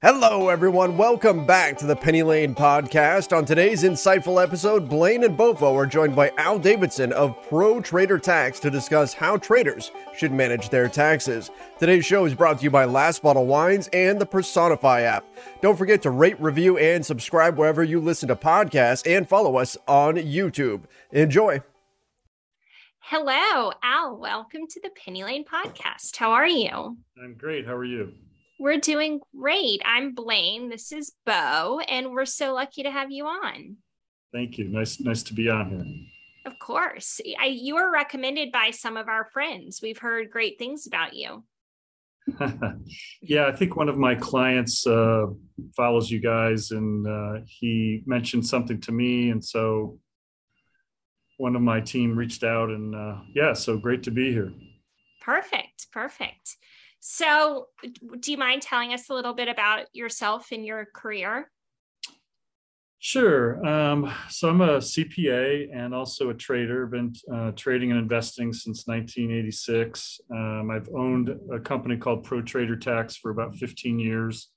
Hello, everyone. Welcome back to the Penny Lane podcast. On today's insightful episode, Blaine and Bofo are joined by Al Davidson of Pro Trader Tax to discuss how traders should manage their taxes. Today's show is brought to you by Last Bottle Wines and the Personify app. Don't forget to rate, review, and subscribe wherever you listen to podcasts and follow us on YouTube. Enjoy. Hello, Al. Welcome to the Penny Lane podcast. How are you? I'm great. How are you? We're doing great. I'm Blaine. This is Bo, and we're so lucky to have you on. Thank you. Nice, nice to be on here. Of course. I, you were recommended by some of our friends. We've heard great things about you. yeah, I think one of my clients uh, follows you guys, and uh, he mentioned something to me, and so one of my team reached out, and uh, yeah, so great to be here. Perfect, perfect. So, do you mind telling us a little bit about yourself and your career? Sure. Um, so I'm a CPA and also a trader. Been uh, trading and investing since 1986. Um, I've owned a company called Pro Trader Tax for about 15 years,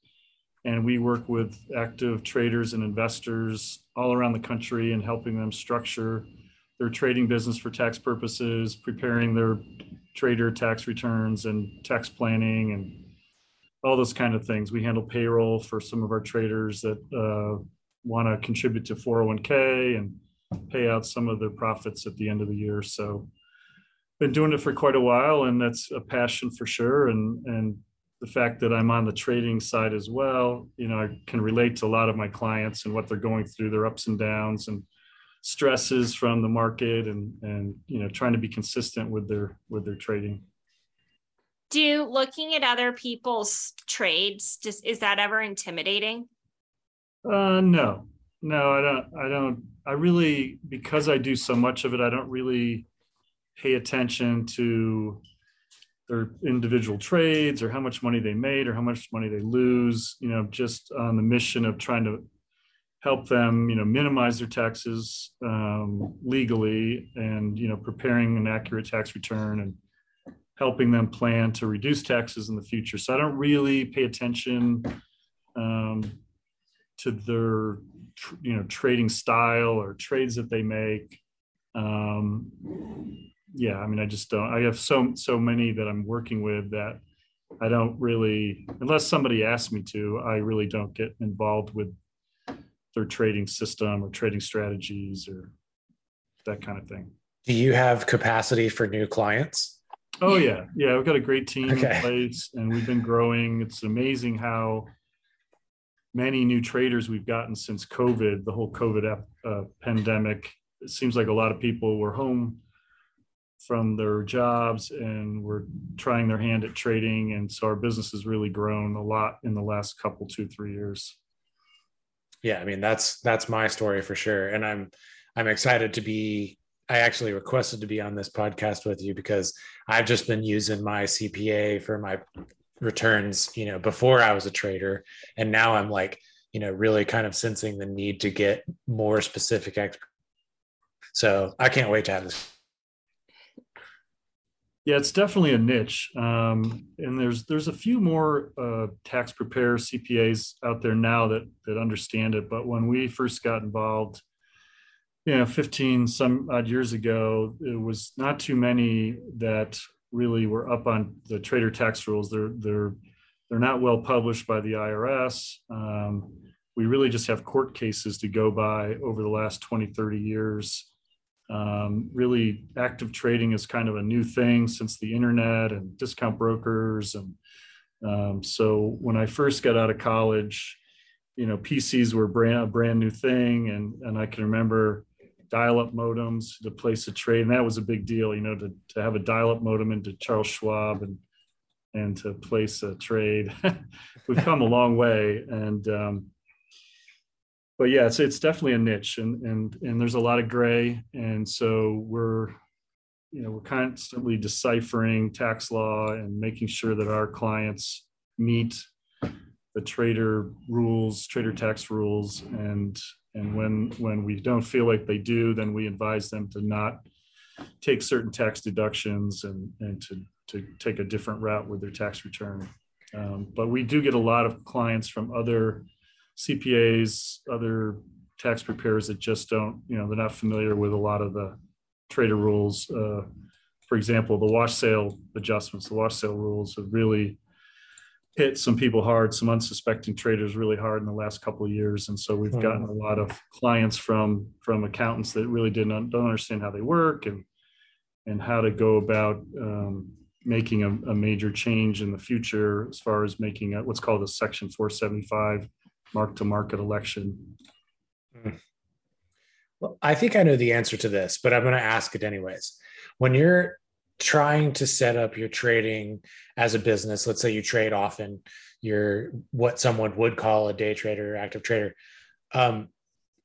and we work with active traders and investors all around the country and helping them structure their trading business for tax purposes, preparing their trader tax returns and tax planning and all those kind of things. We handle payroll for some of our traders that uh, want to contribute to 401k and pay out some of their profits at the end of the year. So been doing it for quite a while and that's a passion for sure. And, and the fact that I'm on the trading side as well, you know, I can relate to a lot of my clients and what they're going through, their ups and downs and stresses from the market and and you know trying to be consistent with their with their trading. Do looking at other people's trades just is that ever intimidating? Uh no. No i don't i don't i really because i do so much of it i don't really pay attention to their individual trades or how much money they made or how much money they lose you know just on the mission of trying to help them, you know, minimize their taxes um, legally, and you know, preparing an accurate tax return and helping them plan to reduce taxes in the future. So I don't really pay attention um, to their, you know, trading style or trades that they make. Um, yeah, I mean, I just don't. I have so so many that I'm working with that I don't really, unless somebody asks me to, I really don't get involved with their trading system or trading strategies or that kind of thing. Do you have capacity for new clients? Oh yeah, yeah. We've got a great team okay. in place, and we've been growing. It's amazing how many new traders we've gotten since COVID, the whole COVID uh, pandemic. It seems like a lot of people were home from their jobs and were trying their hand at trading, and so our business has really grown a lot in the last couple, two, three years yeah i mean that's that's my story for sure. And i'm i'm excited to be i actually requested to be on this podcast with you because i've just been using my cpa for my returns you know before i was a trader. And now i'm like you know really kind of sensing the need to get more specific so i can't wait to have this yeah, it's definitely a niche, um, and there's there's a few more uh, tax preparer CPAs out there now that that understand it. But when we first got involved, you know, 15 some odd years ago, it was not too many that really were up on the trader tax rules. They're they're they're not well published by the IRS. Um, we really just have court cases to go by over the last 20, 30 years um, really, active trading is kind of a new thing since the internet and discount brokers. And um, so when I first got out of college, you know, PCs were brand, a brand new thing. And, and I can remember dial up modems to place a trade. And that was a big deal, you know, to, to have a dial up modem into Charles Schwab and, and to place a trade. We've come a long way. And, um, but yeah, it's it's definitely a niche, and and and there's a lot of gray, and so we're you know we're constantly deciphering tax law and making sure that our clients meet the trader rules, trader tax rules, and and when when we don't feel like they do, then we advise them to not take certain tax deductions and and to to take a different route with their tax return. Um, but we do get a lot of clients from other CPAs, other tax preparers that just don't, you know, they're not familiar with a lot of the trader rules. Uh, for example, the wash sale adjustments, the wash sale rules have really hit some people hard, some unsuspecting traders really hard in the last couple of years. And so we've gotten a lot of clients from from accountants that really didn't don't understand how they work and and how to go about um, making a, a, major change in the future as far as making a, what's called a Section 475 mark to market election. Hmm. Well, I think I know the answer to this, but I'm going to ask it anyways. When you're trying to set up your trading as a business, let's say you trade often, you're what someone would call a day trader or active trader. Um,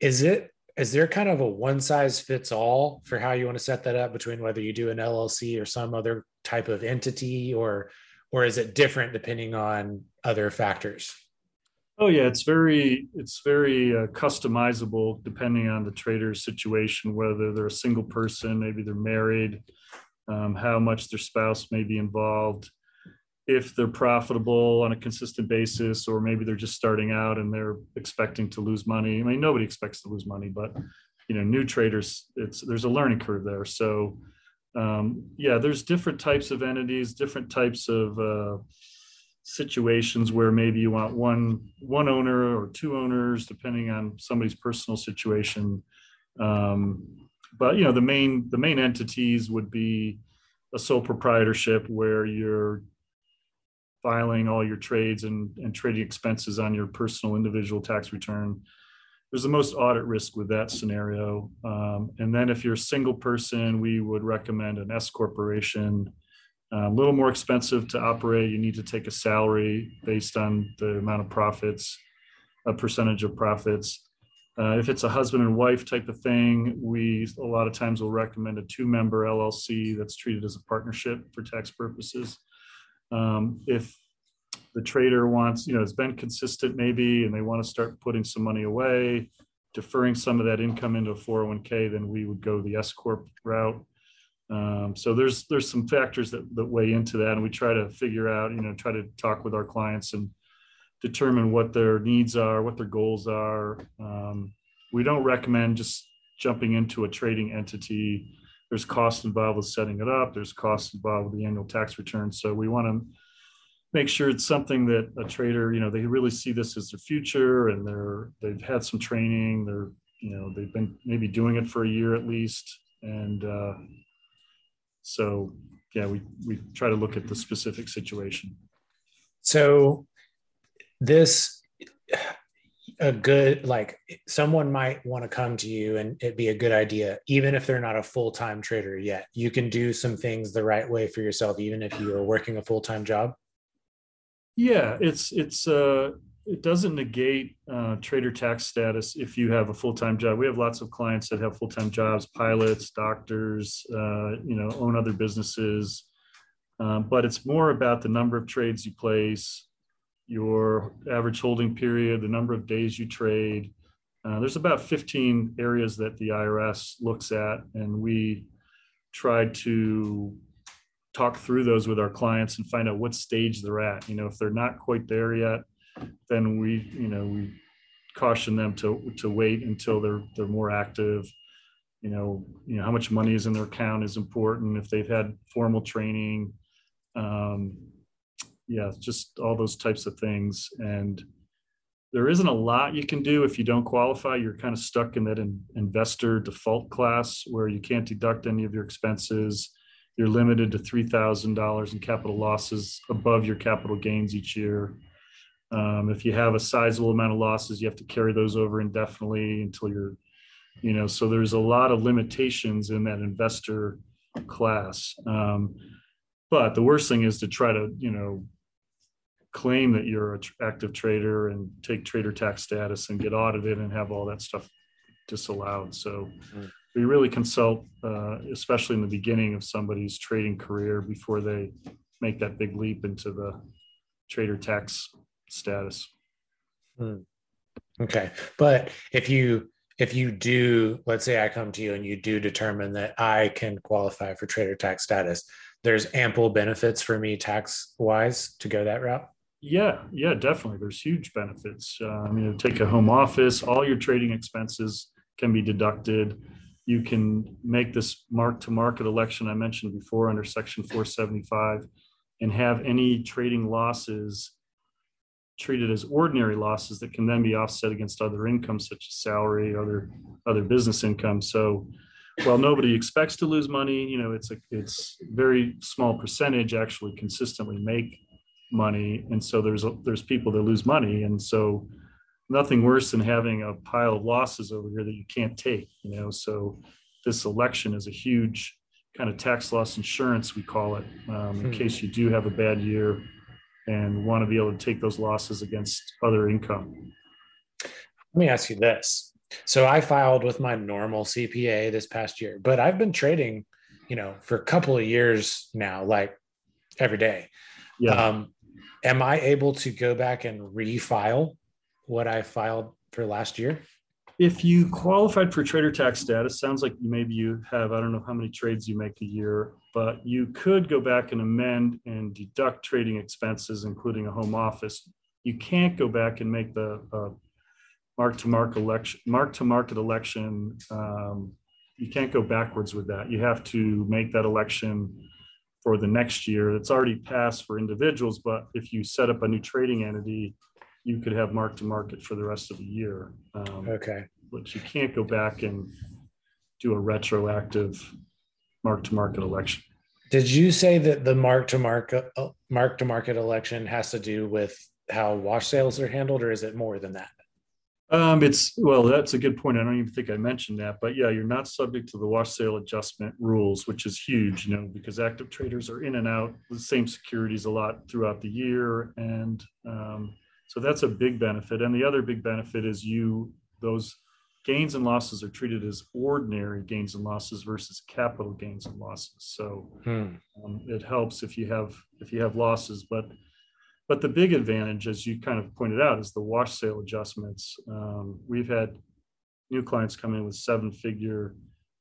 is it is there kind of a one size fits all for how you want to set that up between whether you do an LLC or some other type of entity or or is it different depending on other factors? Oh yeah, it's very it's very uh, customizable depending on the trader's situation, whether they're a single person, maybe they're married, um, how much their spouse may be involved, if they're profitable on a consistent basis, or maybe they're just starting out and they're expecting to lose money. I mean, nobody expects to lose money, but you know, new traders, it's there's a learning curve there. So um, yeah, there's different types of entities, different types of uh, situations where maybe you want one one owner or two owners depending on somebody's personal situation. Um, but you know the main the main entities would be a sole proprietorship where you're filing all your trades and, and trading expenses on your personal individual tax return. There's the most audit risk with that scenario. Um, and then if you're a single person we would recommend an s corporation a little more expensive to operate. You need to take a salary based on the amount of profits, a percentage of profits. Uh, if it's a husband and wife type of thing, we a lot of times will recommend a two member LLC that's treated as a partnership for tax purposes. Um, if the trader wants, you know, it's been consistent maybe, and they want to start putting some money away, deferring some of that income into a 401k, then we would go the S Corp route. Um, so there's there's some factors that, that weigh into that, and we try to figure out, you know, try to talk with our clients and determine what their needs are, what their goals are. Um, we don't recommend just jumping into a trading entity. There's costs involved with setting it up. There's costs involved with the annual tax return. So we want to make sure it's something that a trader, you know, they really see this as their future, and they're they've had some training. They're you know they've been maybe doing it for a year at least, and uh, so yeah, we we try to look at the specific situation. So this a good like someone might want to come to you and it'd be a good idea even if they're not a full-time trader yet you can do some things the right way for yourself even if you are working a full-time job yeah it's it's uh it doesn't negate uh, trader tax status if you have a full-time job. We have lots of clients that have full-time jobs, pilots, doctors, uh, you know, own other businesses. Um, but it's more about the number of trades you place, your average holding period, the number of days you trade. Uh, there's about 15 areas that the IRS looks at, and we try to talk through those with our clients and find out what stage they're at. You know, if they're not quite there yet, then we, you know, we caution them to to wait until they're they're more active. You know, you know how much money is in their account is important. If they've had formal training, um, yeah, just all those types of things. And there isn't a lot you can do if you don't qualify. You're kind of stuck in that in, investor default class where you can't deduct any of your expenses. You're limited to three thousand dollars in capital losses above your capital gains each year. Um, if you have a sizable amount of losses, you have to carry those over indefinitely until you're, you know, so there's a lot of limitations in that investor class. Um, but the worst thing is to try to, you know, claim that you're an active trader and take trader tax status and get audited and have all that stuff disallowed. So mm. we really consult, uh, especially in the beginning of somebody's trading career before they make that big leap into the trader tax status. Hmm. Okay, but if you if you do, let's say I come to you and you do determine that I can qualify for trader tax status, there's ample benefits for me tax wise to go that route. Yeah, yeah, definitely. There's huge benefits. Um, you know, take a home office, all your trading expenses can be deducted. You can make this mark to market election I mentioned before under Section 475 and have any trading losses treated as ordinary losses that can then be offset against other income such as salary, other other business income. So while nobody expects to lose money, you know, it's a it's very small percentage actually consistently make money. And so there's a, there's people that lose money. And so nothing worse than having a pile of losses over here that you can't take, you know. So this election is a huge kind of tax loss insurance, we call it, um, in hmm. case you do have a bad year and want to be able to take those losses against other income. Let me ask you this. So I filed with my normal CPA this past year, but I've been trading, you know, for a couple of years now, like every day. Yeah. Um, am I able to go back and refile what I filed for last year? If you qualified for trader tax status, sounds like maybe you have, I don't know how many trades you make a year, but you could go back and amend and deduct trading expenses, including a home office. You can't go back and make the mark to market election, mark to market election. Um, you can't go backwards with that. You have to make that election for the next year. It's already passed for individuals, but if you set up a new trading entity, you could have mark to market for the rest of the year. Um, okay. But you can't go back and do a retroactive mark to market election. Did you say that the mark to market mark to market election has to do with how wash sales are handled, or is it more than that? Um, it's well, that's a good point. I don't even think I mentioned that, but yeah, you're not subject to the wash sale adjustment rules, which is huge, you know, because active traders are in and out the same securities a lot throughout the year, and um, so that's a big benefit. And the other big benefit is you those gains and losses are treated as ordinary gains and losses versus capital gains and losses. So hmm. um, it helps if you have if you have losses, but but the big advantage, as you kind of pointed out, is the wash sale adjustments. Um, we've had new clients come in with seven figure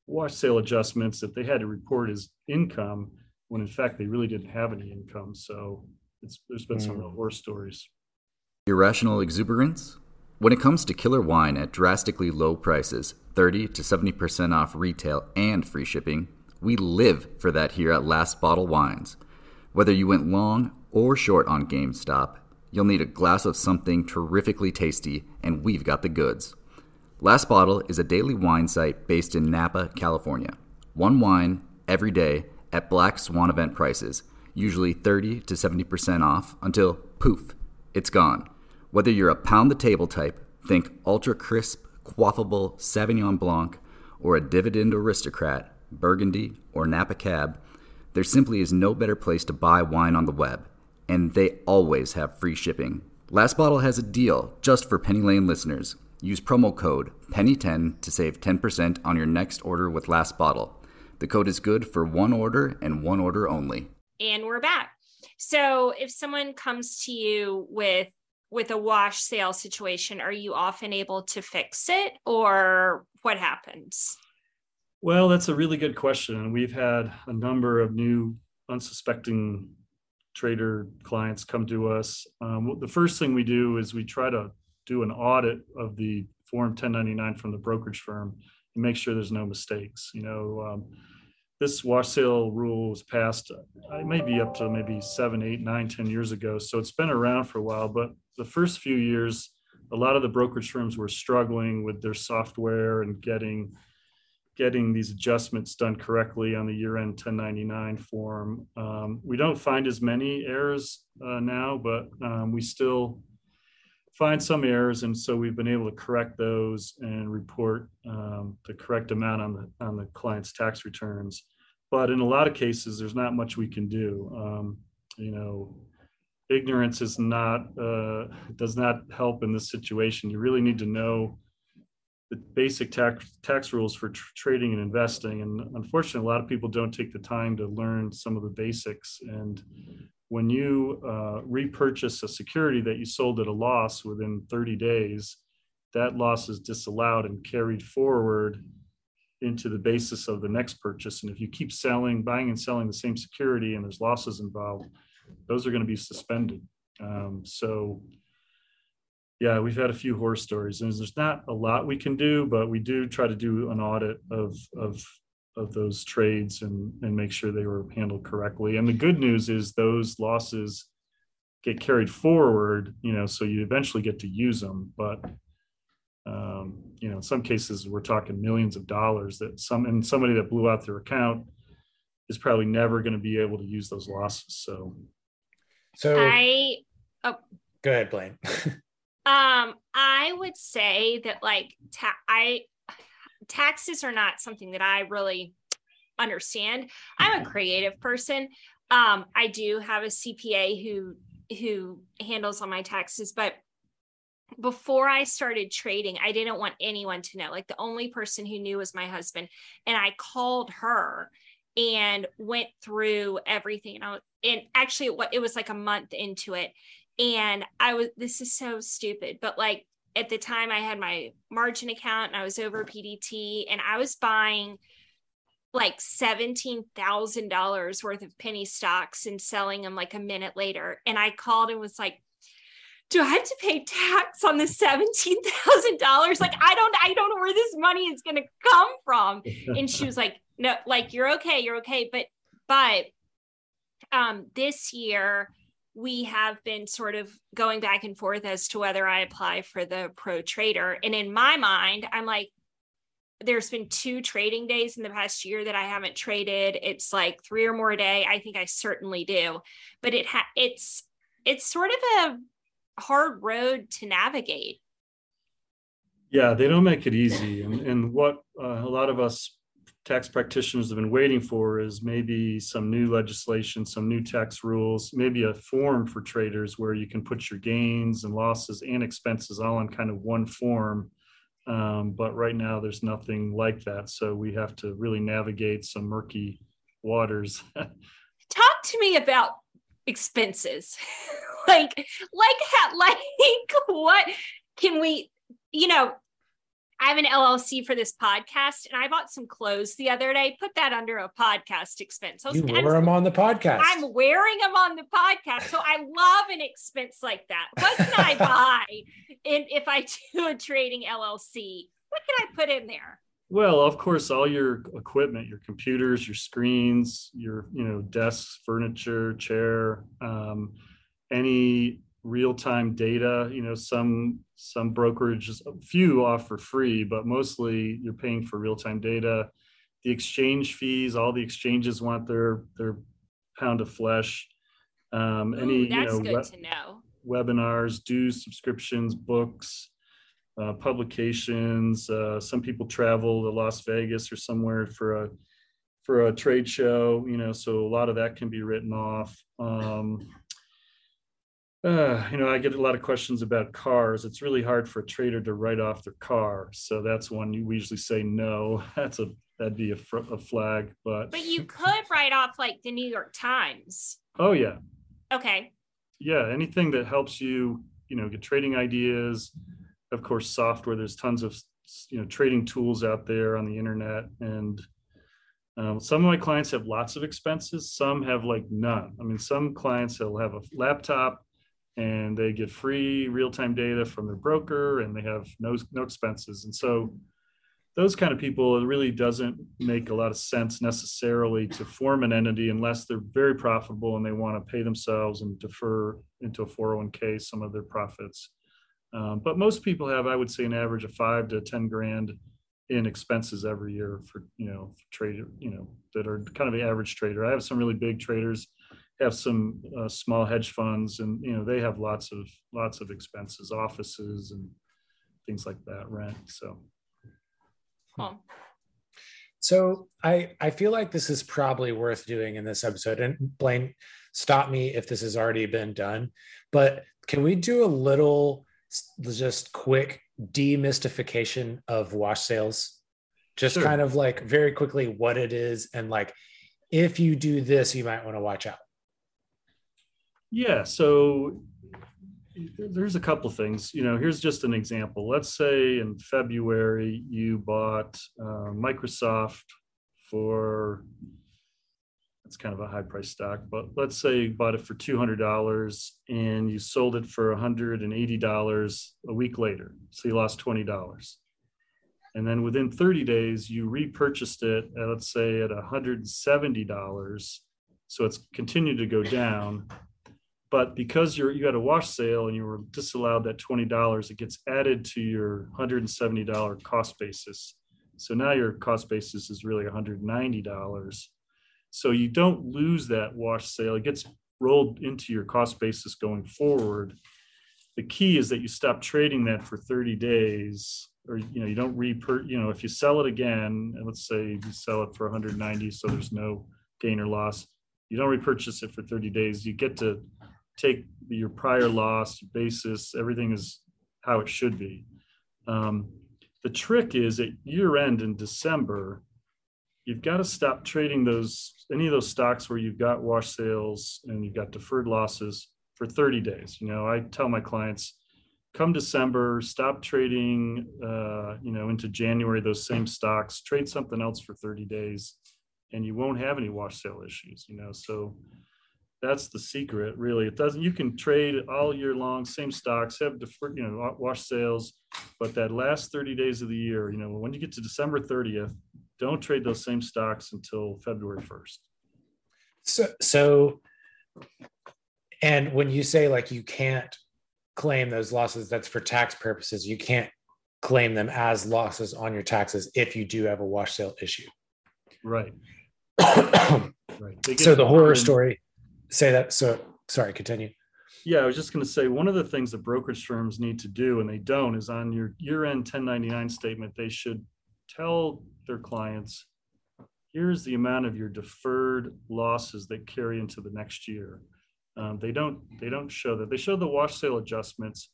wash sale adjustments that they had to report as income when in fact they really didn't have any income. So it's, there's been some real hmm. horror stories. Irrational exuberance? When it comes to killer wine at drastically low prices, 30 to 70% off retail and free shipping, we live for that here at Last Bottle Wines. Whether you went long or short on GameStop, you'll need a glass of something terrifically tasty, and we've got the goods. Last Bottle is a daily wine site based in Napa, California. One wine every day at Black Swan event prices, usually 30 to 70% off until poof, it's gone. Whether you're a pound the table type, think ultra crisp, quaffable Sauvignon Blanc, or a dividend aristocrat, Burgundy, or Napa Cab, there simply is no better place to buy wine on the web, and they always have free shipping. Last Bottle has a deal just for Penny Lane listeners. Use promo code PENNY10 to save 10% on your next order with Last Bottle. The code is good for one order and one order only. And we're back. So if someone comes to you with with a wash sale situation, are you often able to fix it or what happens? Well, that's a really good question. We've had a number of new unsuspecting trader clients come to us. Um, the first thing we do is we try to do an audit of the Form 1099 from the brokerage firm and make sure there's no mistakes. You know, um, this wash sale rule was passed, uh, maybe up to maybe seven, eight, nine, ten years ago. So it's been around for a while. But the first few years, a lot of the brokerage firms were struggling with their software and getting getting these adjustments done correctly on the year-end 1099 form. Um, we don't find as many errors uh, now, but um, we still find some errors, and so we've been able to correct those and report um, the correct amount on the on the client's tax returns. But in a lot of cases, there's not much we can do. Um, you know, ignorance is not uh, does not help in this situation. You really need to know the basic tax tax rules for tr- trading and investing. And unfortunately, a lot of people don't take the time to learn some of the basics. And when you uh, repurchase a security that you sold at a loss within 30 days, that loss is disallowed and carried forward into the basis of the next purchase. And if you keep selling, buying and selling the same security and there's losses involved, those are going to be suspended. Um, so, yeah, we've had a few horror stories, and there's not a lot we can do, but we do try to do an audit of of of those trades and and make sure they were handled correctly. And the good news is those losses get carried forward, you know, so you eventually get to use them. But um, you know, in some cases, we're talking millions of dollars that some and somebody that blew out their account is probably never going to be able to use those losses. So, So I oh go ahead, Blaine. Um, I would say that like ta- I taxes are not something that I really understand. I'm a creative person. Um, I do have a CPA who who handles all my taxes, but before I started trading, I didn't want anyone to know. Like the only person who knew was my husband, and I called her and went through everything. And, I, and actually, what it was like a month into it, and I was, this is so stupid, but like at the time I had my margin account and I was over PDT and I was buying like $17,000 worth of penny stocks and selling them like a minute later. And I called and was like, do I have to pay tax on the $17,000? Like, I don't, I don't know where this money is going to come from. And she was like, no, like, you're okay. You're okay. But, but, um, this year, we have been sort of going back and forth as to whether I apply for the pro trader. And in my mind, I'm like, there's been two trading days in the past year that I haven't traded. It's like three or more a day. I think I certainly do, but it ha- it's it's sort of a hard road to navigate. Yeah, they don't make it easy, and and what uh, a lot of us tax practitioners have been waiting for is maybe some new legislation, some new tax rules, maybe a form for traders where you can put your gains and losses and expenses all in kind of one form. Um, but right now, there's nothing like that. So we have to really navigate some murky waters. Talk to me about expenses. like, like, like, what can we, you know, I have an LLC for this podcast, and I bought some clothes the other day. Put that under a podcast expense. I was, You wore them on the podcast. I'm wearing them on the podcast, so I love an expense like that. What can I buy in, if I do a trading LLC? What can I put in there? Well, of course, all your equipment, your computers, your screens, your you know desks, furniture, chair, um, any real-time data. You know, some some brokerages, a few offer free, but mostly you're paying for real-time data. The exchange fees, all the exchanges want their their pound of flesh. Um, Ooh, any you that's know good we- to know. webinars, dues, subscriptions, books, uh, publications. Uh, some people travel to Las Vegas or somewhere for a for a trade show, you know, so a lot of that can be written off. Um, uh, you know, I get a lot of questions about cars. It's really hard for a trader to write off their car, so that's one you we usually say no. That's a that'd be a, fr- a flag, but But you could write off like the New York Times. oh yeah, Okay. yeah anything that helps you you know get trading ideas of course software there's tons of you know trading tools out there on the internet and um, some of my clients have lots of expenses some have like none i mean some clients will have a laptop and they get free real-time data from their broker and they have no no expenses. And so those kind of people it really doesn't make a lot of sense necessarily to form an entity unless they're very profitable and they want to pay themselves and defer into a 401k some of their profits. Um, but most people have i would say an average of five to ten grand in expenses every year for you know for trader you know that are kind of the average trader. I have some really big traders have some uh, small hedge funds and you know they have lots of lots of expenses offices and things like that rent so Cool. So I I feel like this is probably worth doing in this episode. And Blaine, stop me if this has already been done. But can we do a little just quick demystification of wash sales? Just Sure. kind of like very quickly what it is and like if you do this, you might want to watch out. Yeah, so there's a couple of things. You know, here's just an example. Let's say in February you bought uh, Microsoft for It's kind of a high price stock, but let's say you bought it for $200 and you sold it for $180 a week later. So you lost $20. And then within 30 days, you repurchased it, at, let's say at $170. So it's continued to go down. But because you're you had a wash sale and you were disallowed that $20, it gets added to your $170 cost basis. So now your cost basis is really $190. So you don't lose that wash sale. It gets rolled into your cost basis going forward. The key is that you stop trading that for 30 days or you know you don't repur you know if you sell it again and let's say you sell it for 190 so there's no gain or loss you don't repurchase it for 30 days you get to take your prior loss basis everything is how it should be um, the trick is at year end in december you've got to stop trading those any of those stocks where you've got wash sales and you've got deferred losses for 30 days you know i tell my clients come December, stop trading, uh, you know, into January, those same stocks, trade something else for 30 days and you won't have any wash sale issues, you know? So that's the secret really. It doesn't, you can trade all year long, same stocks, have deferred, you know, wash sales, but that last 30 days of the year, you know, when you get to December 30th, don't trade those same stocks until February 1st. So, so, and when you say like you can't claim those losses that's for tax purposes. You can't claim them as losses on your taxes if you do have a wash sale issue. Right. Right. So the horror story say that so sorry continue yeah i was just going to say one of the things that brokerage firms need to do and they don't is on your year-end 1099 statement they should tell their clients here's the amount of your deferred losses that carry into the next year um, they don't they don't show that. They show the wash sale adjustments,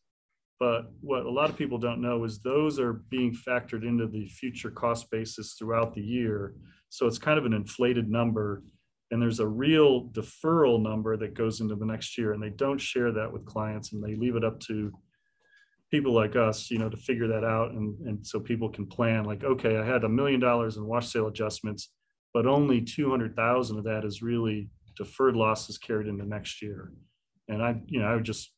but what a lot of people don't know is those are being factored into the future cost basis throughout the year. So it's kind of an inflated number. And there's a real deferral number that goes into the next year. And they don't share that with clients and they leave it up to people like us, you know, to figure that out. And, and so people can plan like, okay, I had a million dollars in wash sale adjustments, but only 200,000 of that is really deferred losses carried into next year. And I, you know, I would just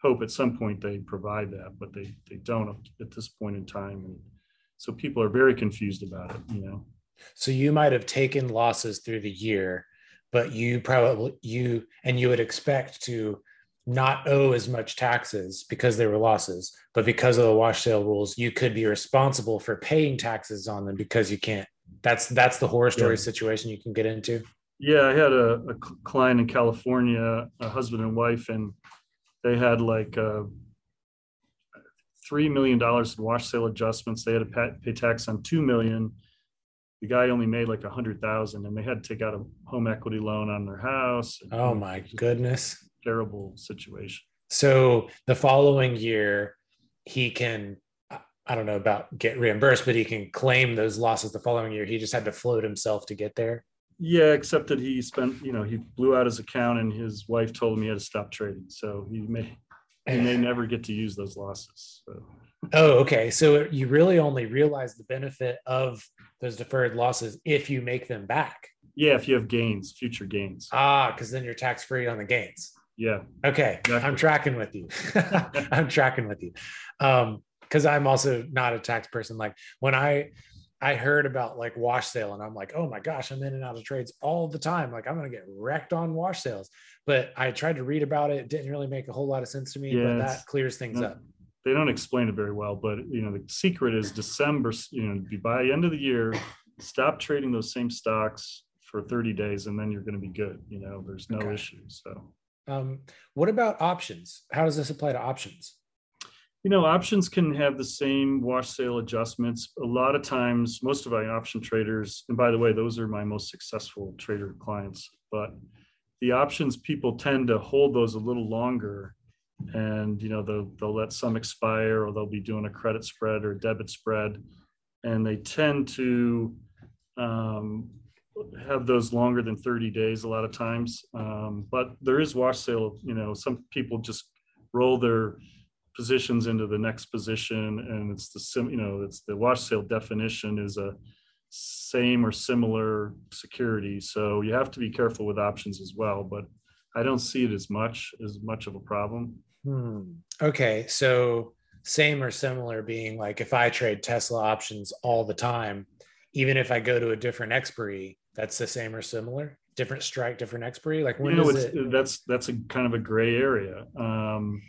hope at some point they provide that, but they they don't at this point in time. And so people are very confused about it, you know. So you might have taken losses through the year, but you probably you and you would expect to not owe as much taxes because they were losses, but because of the wash sale rules, you could be responsible for paying taxes on them because you can't. That's that's the horror story yeah. situation you can get into. Yeah, I had a, a client in California, a husband and wife, and they had like uh, three million dollars in wash sale adjustments. They had to pay tax on two million. The guy only made like a hundred thousand, and they had to take out a home equity loan on their house. Oh my goodness! Terrible situation. So the following year, he can I don't know about get reimbursed, but he can claim those losses the following year. He just had to float himself to get there. Yeah, except that he spent, you know, he blew out his account and his wife told him he had to stop trading. So he may he may never get to use those losses. So. Oh, okay. So you really only realize the benefit of those deferred losses if you make them back. Yeah, if you have gains, future gains. Ah, because then you're tax free on the gains. Yeah. Okay. Exactly. I'm tracking with you. I'm tracking with you. Um, because I'm also not a tax person. Like when I I heard about like wash sale and I'm like, oh my gosh, I'm in and out of trades all the time. Like I'm gonna get wrecked on wash sales. But I tried to read about it. It didn't really make a whole lot of sense to me, yeah, but that clears things up. They don't explain it very well, but you know, the secret is December, you know, by the end of the year, stop trading those same stocks for 30 days and then you're gonna be good. You know, there's no okay. issues. So um, what about options? How does this apply to options? you know, options can have the same wash sale adjustments. A lot of times, most of my option traders, and by the way, those are my most successful trader clients, but the options people tend to hold those a little longer and you know they'll, they'll let some expire or they'll be doing a credit spread or debit spread and they tend to um, have those longer than 30 days a lot of times um, but there is wash sale you know some people just roll their positions into the next position and it's the sim you know it's the wash sale definition is a same or similar security. So you have to be careful with options as well. But I don't see it as much as much of a problem. Hmm. Okay, so same or similar being like if I trade Tesla options all the time, even if I go to a different expiry, that's the same or similar. Different strike, different expiry. Like when you know, it? that's that's a kind of a gray area. Um,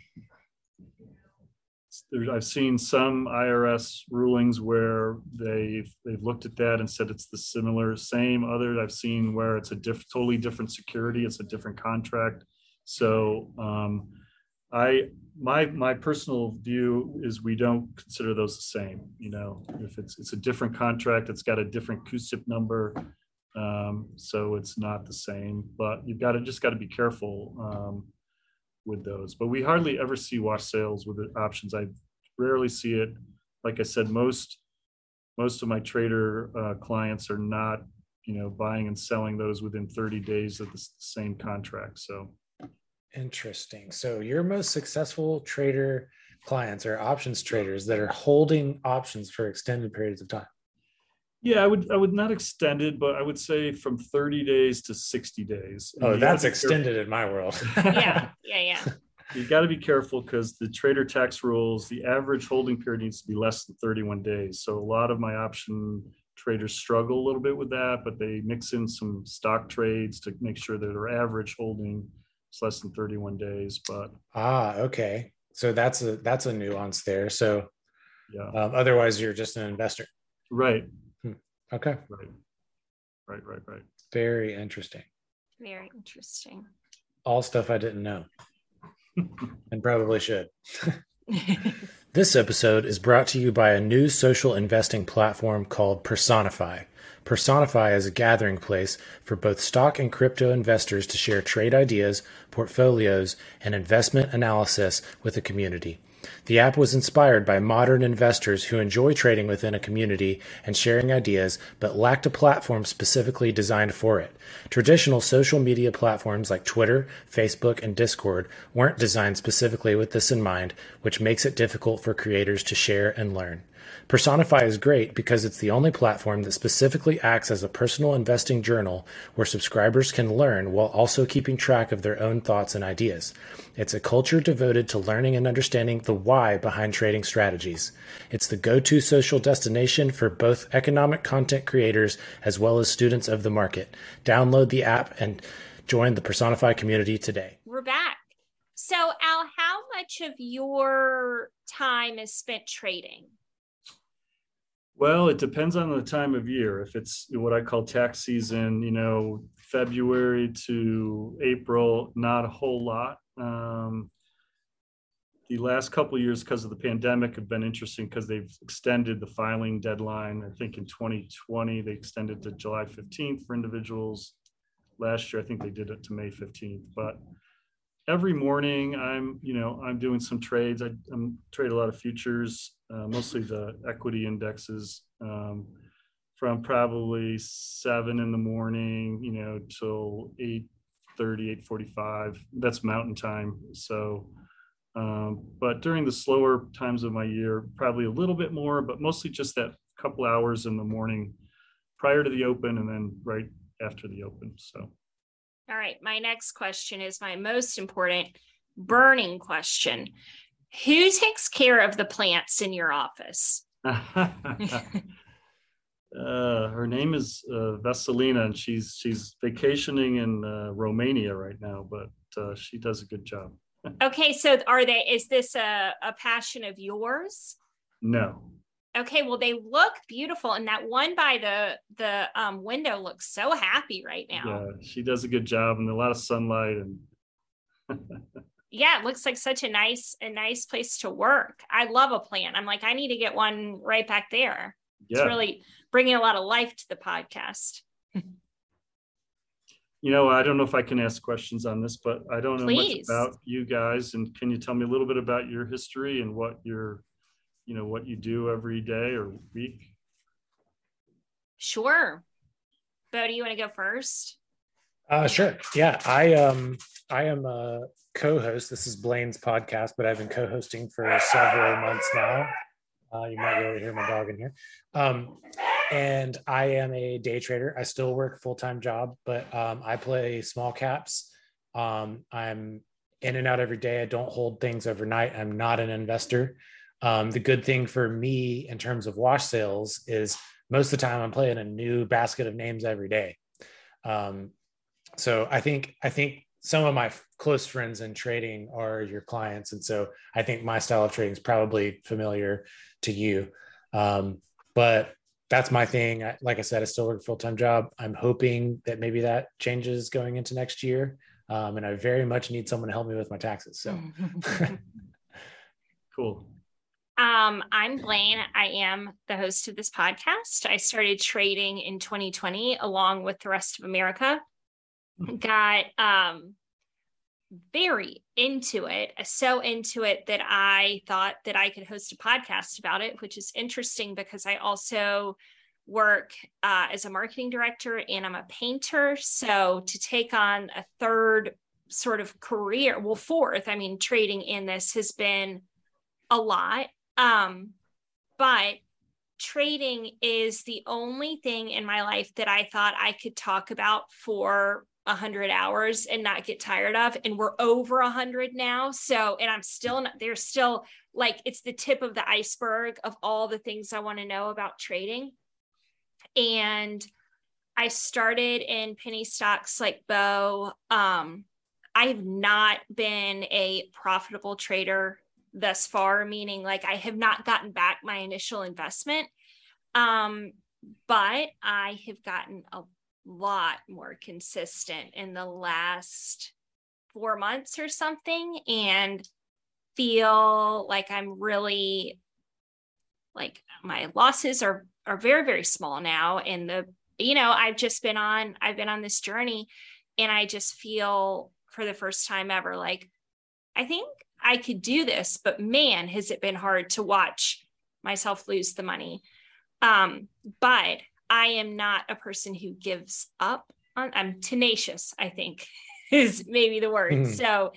I've seen some IRS rulings where they've they've looked at that and said it's the similar same. Others I've seen where it's a diff, totally different security. It's a different contract. So um, I my my personal view is we don't consider those the same. You know, if it's it's a different contract, it's got a different CUSIP number, um, so it's not the same. But you've got to just got to be careful um, with those. But we hardly ever see wash sales with the options. I rarely see it. Like I said, most most of my trader uh, clients are not you know buying and selling those within 30 days of the same contract. So. Interesting. So your most successful trader clients are options traders that are holding options for extended periods of time. Yeah, I would I would not extend it, but I would say from 30 days to 60 days. And Oh, that's be extended in my world. Yeah, yeah, yeah. you got to be careful because the trader tax rules, the average holding period needs to be less than 31 days. So a lot of my option traders struggle a little bit with that, but they mix in some stock trades to make sure that their average holding is less than 31 days. But ah, okay. So that's a that's a nuance there. So yeah, um, otherwise, you're just an investor. right, Okay. right, right, right, right. Very interesting. Very interesting. All stuff I didn't know, and probably should. This episode is brought to you by a new social investing platform called Personify. Personify is a gathering place for both stock and crypto investors to share trade ideas, portfolios, and investment analysis with the community. The app was inspired by modern investors who enjoy trading within a community and sharing ideas, but lacked a platform specifically designed for it. Traditional social media platforms like Twitter, Facebook, and Discord weren't designed specifically with this in mind, which makes it difficult for creators to share and learn. Personify is great because it's the only platform that specifically acts as a personal investing journal where subscribers can learn while also keeping track of their own thoughts and ideas. It's a culture devoted to learning and understanding the why behind trading strategies. It's the go to social destination for both economic content creators as well as students of the market. Download the app and join the Personify community today. We're back. So, Al, how much of your time is spent trading? Well, it depends on the time of year. If it's what I call tax season, you know, February to April, not a whole lot. Um, the last couple years, because of the pandemic, have been interesting because they've extended the filing deadline. I think in 2020 they extended to July 15th for individuals. Last year, I think they did it to May 15th. But every morning, I'm you know I'm doing some trades. I I'm, trade a lot of futures, uh, mostly the equity indexes. Um, from probably seven in the morning, you know, till 8 30, 8 45. That's mountain time. So, um, but during the slower times of my year, probably a little bit more, but mostly just that couple hours in the morning prior to the open and then right after the open. So, All right. My next question is my most important burning question. Who takes care of the plants in your office? uh, her name is uh, Veselina, and she's she's vacationing in uh, Romania right now, but uh, she does a good job. Okay, so are they is this a, a passion of yours? No, Okay, well they look beautiful and that one by the the um window looks so happy right now. yeah, she does a good job, and a lot of sunlight, and yeah, it looks like such a nice a nice place to work. I love a plant. I'm like I need to get one right back there. yeah, It's really bringing a lot of life to the podcast. you know, I don't know if I can ask questions on this, but I don't know Please. much about you guys, and can you tell me a little bit about your history and what your, you know, what you do every day or week? Sure. Bo, do you want to go first? Uh, sure. Yeah, I um I am a co-host. This is Blaine's podcast, but I've been co-hosting for several months now. Uh, you might be able to hear my dog in here. Um, and I am a day trader. I still work full time job, but um, I play small caps. Um, I'm in and out every day. I don't hold things overnight. I'm not an investor. Um, the good thing for me in terms of wash sales is most of the time I'm playing a new basket of names every day. Um, so I think I think some of my close friends in trading are your clients, and so I think my style of trading is probably familiar to you. Um, but that's my thing. I, like I said, I still work a full time job. I'm hoping that maybe that changes going into next year. Um, and I very much need someone to help me with my taxes. So cool. Um, I'm Blaine. I am the host of this podcast. I started trading in 2020 along with the rest of America. Got um, very into it, so into it that I thought that I could host a podcast about it, which is interesting because I also work uh, as a marketing director and I'm a painter. So to take on a third sort of career, well, fourth, I mean, trading in this has been a lot. Um, but trading is the only thing in my life that I thought I could talk about for a hundred hours and not get tired of. And we're over a hundred now. So, and I'm still not, there's still like, it's the tip of the iceberg of all the things I want to know about trading. And I started in penny stocks like Bo. Um, I've not been a profitable trader thus far, meaning like I have not gotten back my initial investment. Um, but I have gotten a lot more consistent in the last four months or something and feel like I'm really like my losses are are very very small now and the you know I've just been on I've been on this journey and I just feel for the first time ever like I think I could do this, but man, has it been hard to watch myself lose the money. Um, but I am not a person who gives up on, I'm tenacious, I think is maybe the word. Mm-hmm. So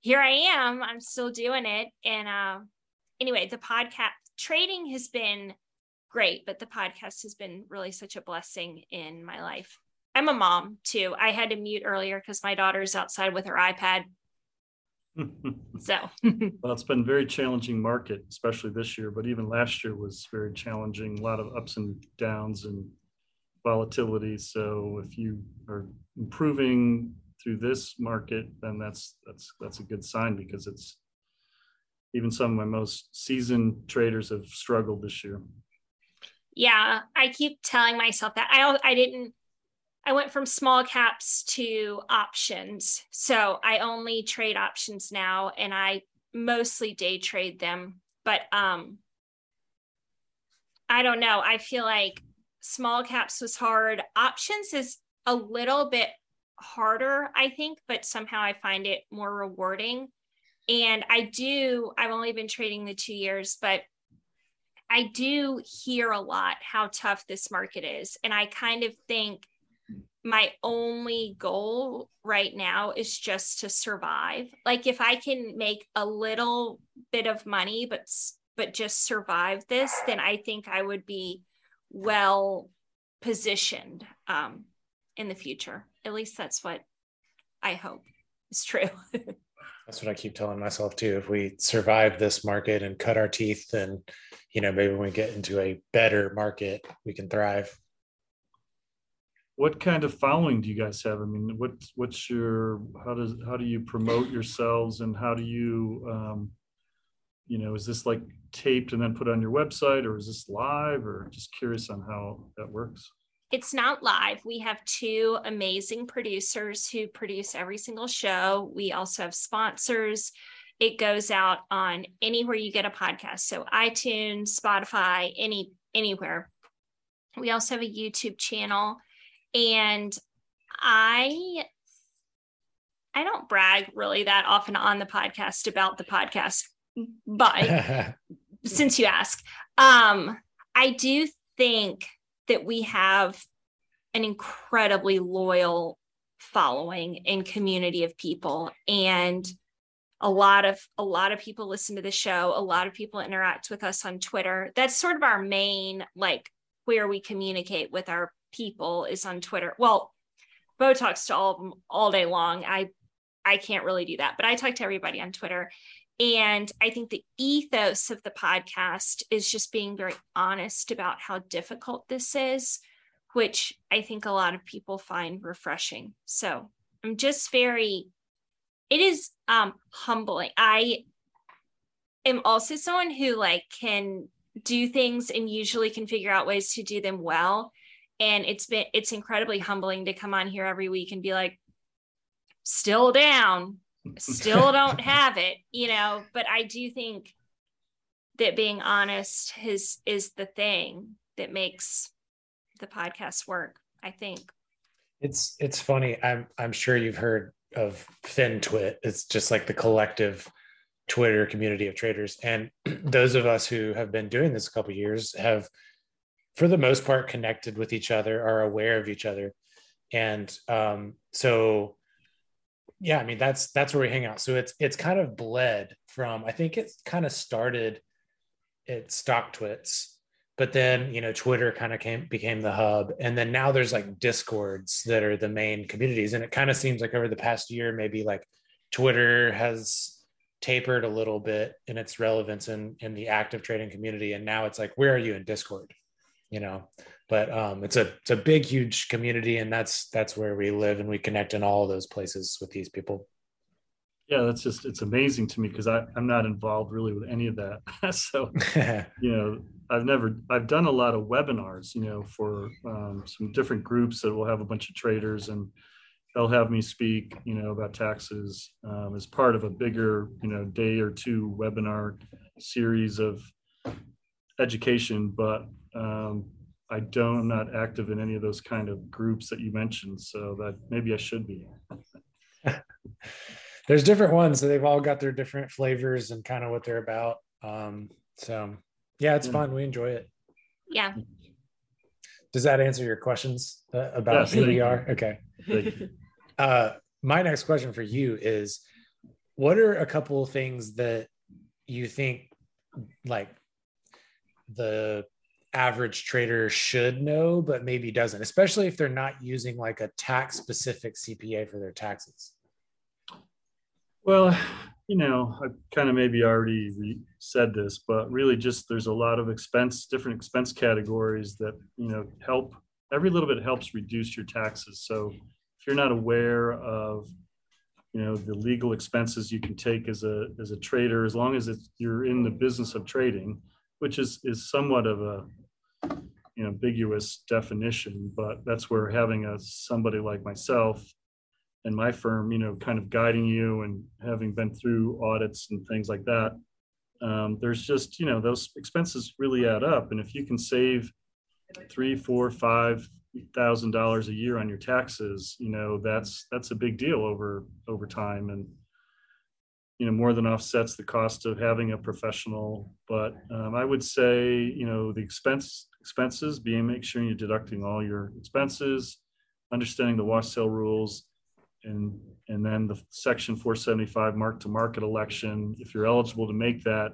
here I am, I'm still doing it. And uh, anyway, the podcast trading has been great, but the podcast has been really such a blessing in my life. I'm a mom too. I had to mute earlier because my daughter's outside with her iPad so. Well it's been a very challenging market especially this year but even last year was very challenging. A lot of ups and downs and volatility. So if you are improving through this market then that's that's that's a good sign because it's even some of my most seasoned traders have struggled this year. Yeah i keep telling myself that. I i didn't I went from small caps to options. So I only trade options now and I mostly day trade them. But um I don't know. I feel like small caps was hard. Options is a little bit harder, I think, but somehow I find it more rewarding. And I do, I've only been trading the two years, but I do hear a lot how tough this market is. And I kind of think my only goal right now is just to survive. Like if i can make a little bit of money but but just survive this then i think i would be well positioned um, in the future. At least that's what i hope is true. That's what i keep telling myself too. If we survive this market and cut our teeth then you know maybe when we get into a better market we can thrive what kind of following do you guys have? I mean, what what's your how does how do you promote yourselves and how do you um, you know is this like taped and then put on your website or is this live or just curious on how that works? It's not live. We have two amazing producers who produce every single show. We also have sponsors. It goes out on anywhere you get a podcast, so iTunes, Spotify, any anywhere. We also have a YouTube channel and I I don't brag really that often on the podcast about the podcast, but since you ask, um, I do think that we have an incredibly loyal following and community of people. And a lot of a lot of people listen to the show. A lot of people interact with us on twitter. That's sort of our main like where we communicate with our people is on Twitter. Well, Bo talks to all of them all day long. I I can't really do that, but I talk to everybody on Twitter. And I think the ethos of the podcast is just being very honest about how difficult this is, which I think a lot of people find refreshing. So I'm just very, it is um, humbling. I am also someone who like can do things and usually can figure out ways to do them well. And it's been, it's incredibly humbling to come on here every week and be like, still down, still don't have it, you know, but I do think that being honest is is the thing that makes the podcast work, I think. It's it's funny. I'm I'm sure you've heard of FinTwit. It's just like the collective Twitter community of traders. And those of us who have been doing this a couple years have for the most part connected with each other, are aware of each other. And um, so yeah, I mean that's that's where we hang out. So it's it's kind of bled from. I think it kind of started at StockTwits, but then you know Twitter kind of came became the hub, and then now there's like Discords that are the main communities, and it kind of seems like over the past year, maybe like Twitter has tapered a little bit in its relevance in in the active trading community, and now it's like where are you in Discord? You know, but um, it's a it's a big huge community and that's that's where we live and we connect in all of those places with these people. Yeah that's just it's amazing to me because i'm not involved really with any of that. So you know i've never i've done a lot of webinars you know for um, some different groups that will have a bunch of traders and they'll have me speak you know about taxes um, as part of a bigger you know day or two webinar series of education but um, I don't, I'm not active in any of those kind of groups that you mentioned. So that maybe I should be. There's different ones. So they've all got their different flavors and kind of what they're about. Um, so yeah, it's yeah. fun. We enjoy it. Yeah. Does that answer your questions uh, about yes, who we are? Okay. Uh, my next question for you is what are a couple of things that you think like the average trader should know, but maybe doesn't, especially if they're not using like a tax specific CPA for their taxes? Well, you know, I kind of maybe already re- said this, but really just there's a lot of expense, different expense categories that, you know, help every little bit helps reduce your taxes. So if you're not aware of, you know, the legal expenses you can take as a as a trader, as long as it's, you're in the business of trading, which is is somewhat of a ambiguous definition, but that's where having a somebody like myself and my firm, you know, kind of guiding you and having been through audits and things like that, um, there's just you know those expenses really add up, and if you can save three, four, five thousand dollars a year on your taxes, you know that's that's a big deal over over time, and you know more than offsets the cost of having a professional. But um, I would say you know the expense expenses, being make sure you're deducting all your expenses, understanding the wash sale rules, and and then the section 475 mark to market election. If you're eligible to make that,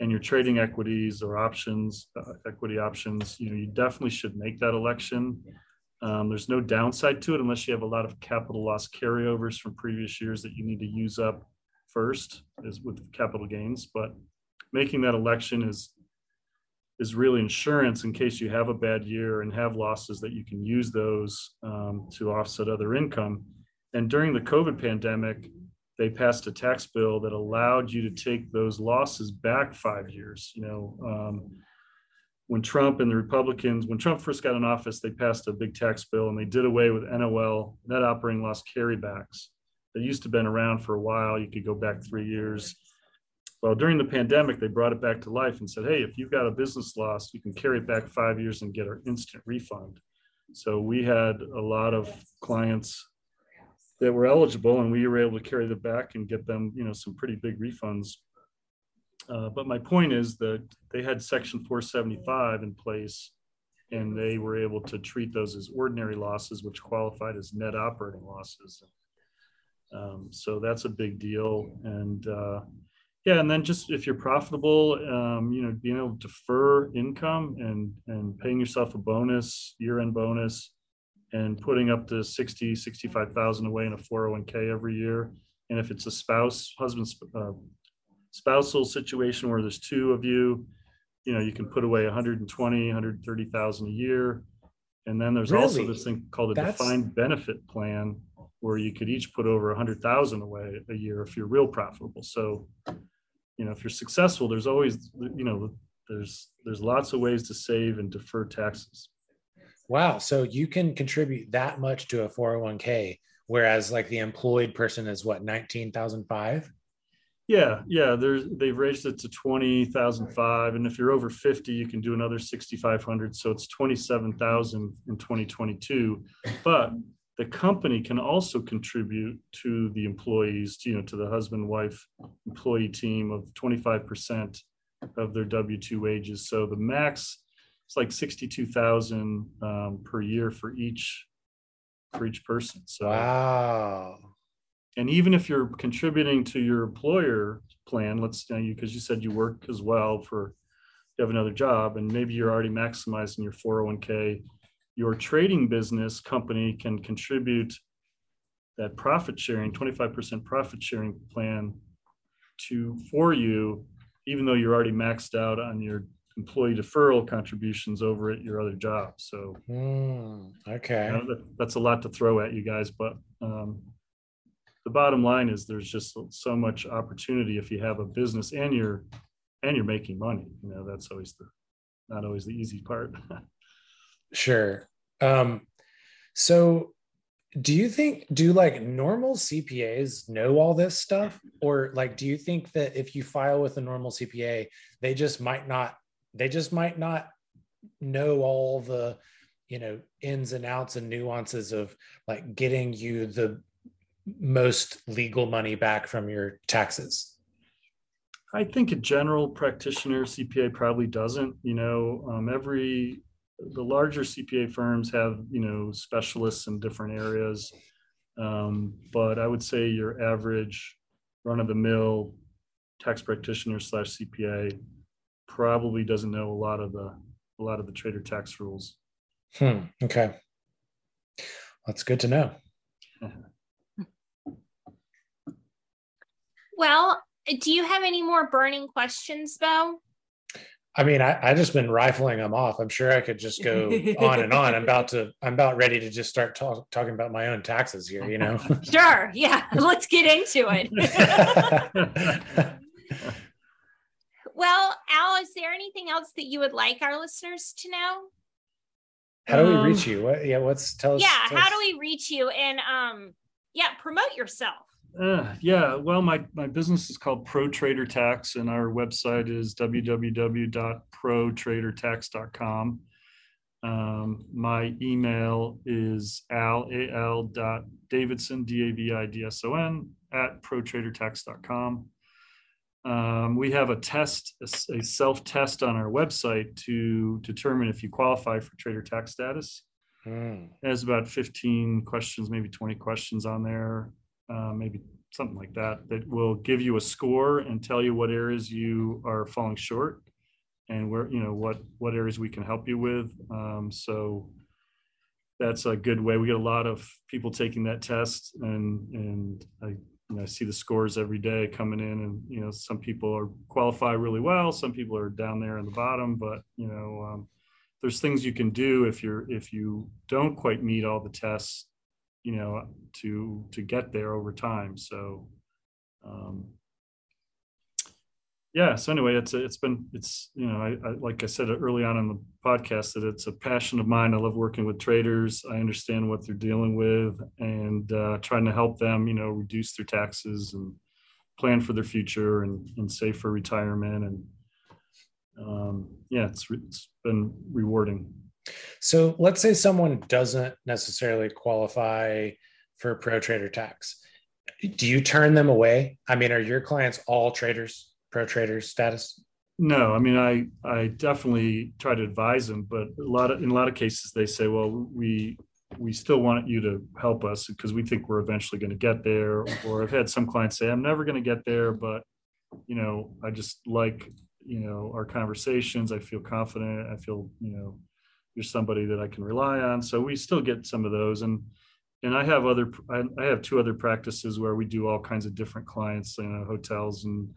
and you're trading equities or options, uh, equity options, you know you definitely should make that election. Um, there's no downside to it unless you have a lot of capital loss carryovers from previous years that you need to use up first, is with capital gains. But making that election is is really insurance in case you have a bad year and have losses that you can use those um, to offset other income. And during the COVID pandemic, they passed a tax bill that allowed you to take those losses back five years. You know, um, when Trump and the Republicans, when Trump first got in office, they passed a big tax bill and they did away with NOL, net operating loss carrybacks. They used to have been around for a while. You could go back three years well, during the pandemic, they brought it back to life and said, hey, if you've got a business loss, you can carry it back five years and get an instant refund. So we had a lot of clients that were eligible and we were able to carry them back and get them, you know, some pretty big refunds. Uh, but my point is that they had Section 475 in place and they were able to treat those as ordinary losses, which qualified as net operating losses. Um, so that's a big deal. And, uh, yeah, and then just if you're profitable, um, you know, being able to defer income and and paying yourself a bonus, year-end bonus, and putting up to 60, 65,000 away in a 401k every year. And if it's a spouse, husband, uh, spousal situation where there's two of you, you know, you can put away 120, 130,000 a year. And then there's also this thing called a That's- defined benefit plan where you could each put over a 100,000 away a year if you're real profitable. So, you know, if you're successful, there's always, you know, there's there's lots of ways to save and defer taxes. Wow. So you can contribute that much to a 401k, whereas like the employed person is what, 19,005? Yeah, yeah. There's they've raised it to twenty thousand five, and if you're over fifty, you can do another sixty five hundred. So it's twenty seven thousand in twenty twenty two. But the company can also contribute to the employees, you know, to the husband wife employee team of twenty five percent of their W two wages. So the max is like sixty two thousand um, per year for each for each person. So Wow. and even if you're contributing to your employer plan, let's say you, because you said you work as well for, you have another job and maybe you're already maximizing your 401k, your trading business company can contribute that profit sharing, 25% profit sharing plan to, for you, even though you're already maxed out on your employee deferral contributions over at your other job. So Hmm, okay. I know that- that's a lot to throw at you guys, but um, the bottom line is there's just so much opportunity if you have a business and you're and you're making money. You know, that's always the not always the easy part. Sure. Um, so do you think do like normal CPAs know all this stuff? Or like do you think that if you file with a normal CPA, they just might not they just might not know all the you know ins and outs and nuances of like getting you the most legal money back from your taxes? I think a general practitioner CPA probably doesn't. You know, um, every the larger CPA firms have you know specialists in different areas, um, but I would say your average run of the mill tax practitioner slash CPA probably doesn't know a lot of the a lot of the trader tax rules. Hmm. Okay. That's good to know. Well, do you have any more burning questions, Bo? I mean, I, I just been rifling them off. I'm sure I could just go on and on. I'm about to, I'm about ready to just start talk, talking about my own taxes here, you know? Sure. Yeah. Let's get into it. well, Al, is there anything else that you would like our listeners to know? How do we Um, reach you? What, yeah, what's tell us? yeah. tell How us- do we reach you? And um, yeah, promote yourself. Uh, yeah, well, my my business is called Pro Trader Tax, and our website is www.protradertax.com. Um, my email is al al dot davidson d a v i d s o n at protradertax.com. Um, we have a test, a self test on our website to determine if you qualify for trader tax status. It has about 15 questions, maybe 20 questions on there, uh, maybe something like that, that will give you a score and tell you what areas you are falling short and where, you know, what, what areas we can help you with. Um, so that's a good way. We get a lot of people taking that test and, and I, you know, I see the scores every day coming in and, you know, some people are qualify really well. Some people are down there in the bottom, but, you know, um, there's things you can do if you're if you don't quite meet all the tests you know to to get there over time. So um yeah so anyway it's it's been it's you know I, I like i said early on in the podcast that it's a passion of mine. I love working with traders. I understand what they're dealing with and uh, trying to help them you know reduce their taxes and plan for their future and, and save for retirement. And um, yeah it's, it's been rewarding So let's say someone doesn't necessarily qualify for pro trader tax. Do you turn them away? I mean, are your clients all traders, pro traders status? No, I mean, I I definitely try to advise them, but a lot of in a lot of cases they say, well, we we still want you to help us because we think we're eventually going to get there. Or I've had some clients say, I'm never going to get there, but you know, I just like, you know, our conversations. I feel confident. I feel, you know, you're somebody that I can rely on. So we still get some of those. And, and I have other, I, I have two other practices where we do all kinds of different clients, you know, hotels and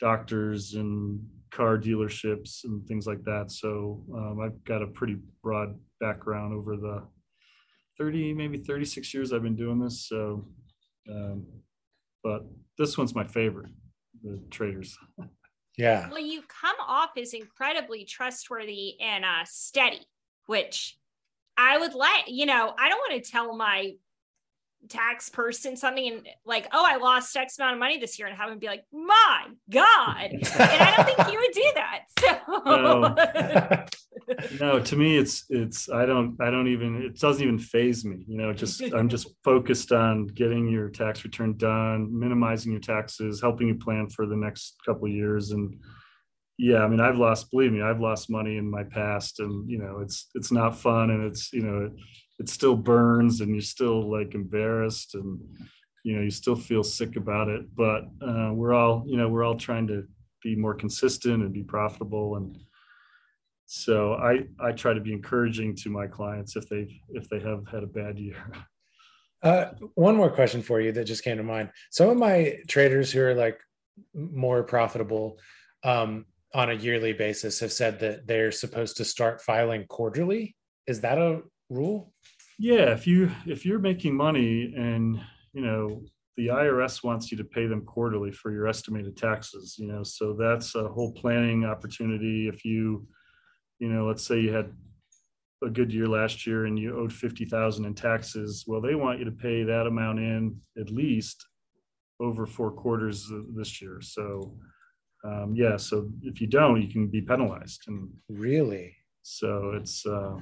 doctors and car dealerships and things like that. So um, I've got a pretty broad background over the 30, maybe 36 years I've been doing this. So, um, but this one's my favorite, the traders. Yeah. Well, you come off as incredibly trustworthy and uh, steady, which I would like, you know, I don't want to tell my tax person something and like, oh, I lost X amount of money this year and have him be like, my God. and I don't think you would do that. So no, to me it's it's I don't I don't even it doesn't even faze me. You know, just I'm just focused on getting your tax return done, minimizing your taxes, helping you plan for the next couple years. And yeah, I mean I've lost, believe me, I've lost money in my past and you know it's it's not fun and it's you know it, it still burns and you're still like embarrassed and you know you still feel sick about it. But uh, we're all you know we're all trying to be more consistent and be profitable. And so i i try to be encouraging to my clients if they if they have had a bad year. Uh, one more question for you that just came to mind. Some of my traders who are like more profitable um, on a yearly basis have said that they're supposed to start filing quarterly? Is that a rule? Yeah if you if you're making money and you know the irs wants you to pay them quarterly for your estimated taxes you know so that's a whole planning opportunity. If you you know let's say you had a good year last year and you owed 50,000 in taxes well they want you to pay that amount in at least over four quarters this year. So um, yeah so if you don't you can be penalized and really so it's uh,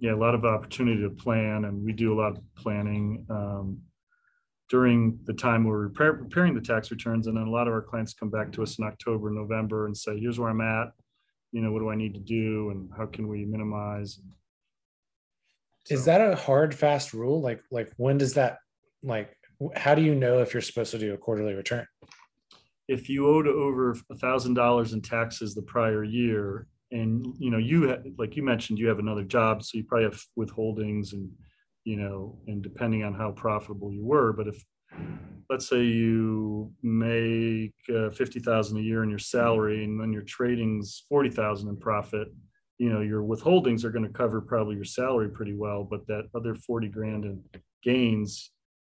yeah, a lot of opportunity to plan, and we do a lot of planning um, during the time we're repair, preparing the tax returns. And then a lot of our clients come back to us in October, November, and say, "Here's where I'm at. You know, what do I need to do, and how can we minimize?" So, Is that a hard, fast rule? Like, like when does that like? How do you know if you're supposed to do a quarterly return? If you owed over a thousand dollars in taxes the prior year, and you know you like you mentioned you have another job so you probably have withholdings and you know and depending on how profitable you were but if let's say you make uh, 50,000 a year in your salary and then your trading's 40,000 in profit you know your withholdings are going to cover probably your salary pretty well but that other 40 grand in gains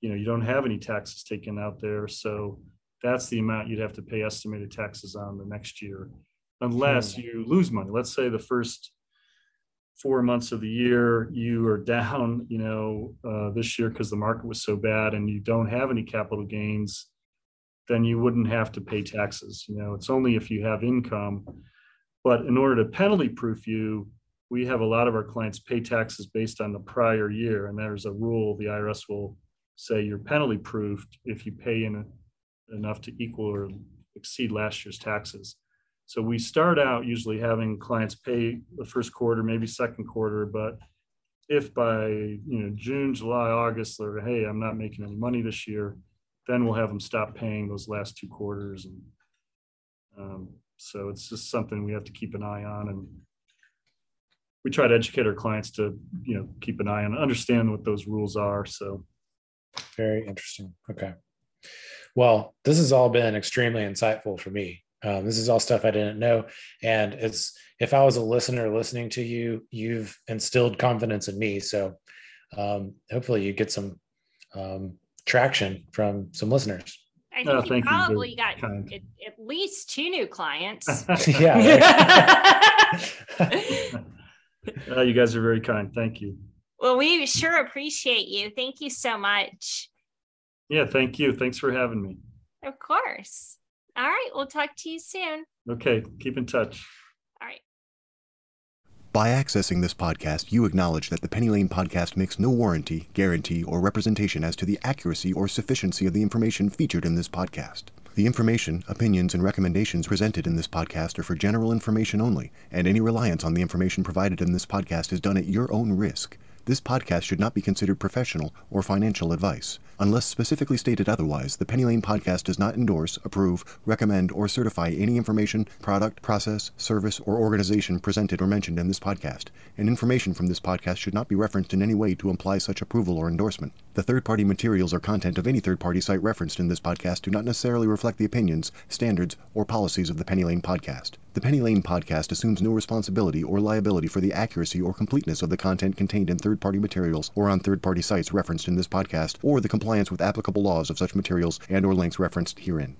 you know you don't have any taxes taken out there so that's the amount you'd have to pay estimated taxes on the next year unless hmm. you lose money. Let's say the first four months of the year you are down, you know, uh, this year because the market was so bad and you don't have any capital gains, then you wouldn't have to pay taxes. You know, it's only if you have income. But in order to penalty proof you, we have a lot of our clients pay taxes based on the prior year. And there's a rule the IRS will say you're penalty proofed if you pay in enough to equal or exceed last year's taxes. So we start out usually having clients pay the first quarter, maybe second quarter, but if by you know June, July, August, they're hey, I'm not making any money this year, then we'll have them stop paying those last two quarters, and um, so it's just something we have to keep an eye on, and we try to educate our clients to you know keep an eye on, understand what those rules are. So very interesting. Okay. Well, this has all been extremely insightful for me. Um, this is all stuff I didn't know. And it's if I was a listener listening to you, you've instilled confidence in me. So um, hopefully you get some um, traction from some listeners. I think oh, you probably you. got at, at, least two new clients. yeah. uh, you guys are very kind. Thank you. Well, we sure appreciate you. Thank you so much. Yeah, thank you. Thanks for having me. Of course. All right. We'll talk to you soon. Okay. Keep in touch. All right. By accessing this podcast, you acknowledge that the Penny Lane podcast makes no warranty, guarantee, or representation as to the accuracy or sufficiency of the information featured in this podcast. The information, opinions, and recommendations presented in this podcast are for general information only, and any reliance on the information provided in this podcast is done at your own risk. This podcast should not be considered professional or financial advice. Unless specifically stated otherwise, the Penny Lane podcast does not endorse, approve, recommend, or certify any information, product, process, service, or organization presented or mentioned in this podcast, and information from this podcast should not be referenced in any way to imply such approval or endorsement. The third party materials or content of any third party site referenced in this podcast do not necessarily reflect the opinions, standards, or policies of the Penny Lane podcast. The Penny Lane podcast assumes no responsibility or liability for the accuracy or completeness of the content contained in third party materials or on third party sites referenced in this podcast or the compliance with applicable laws of such materials and or links referenced herein.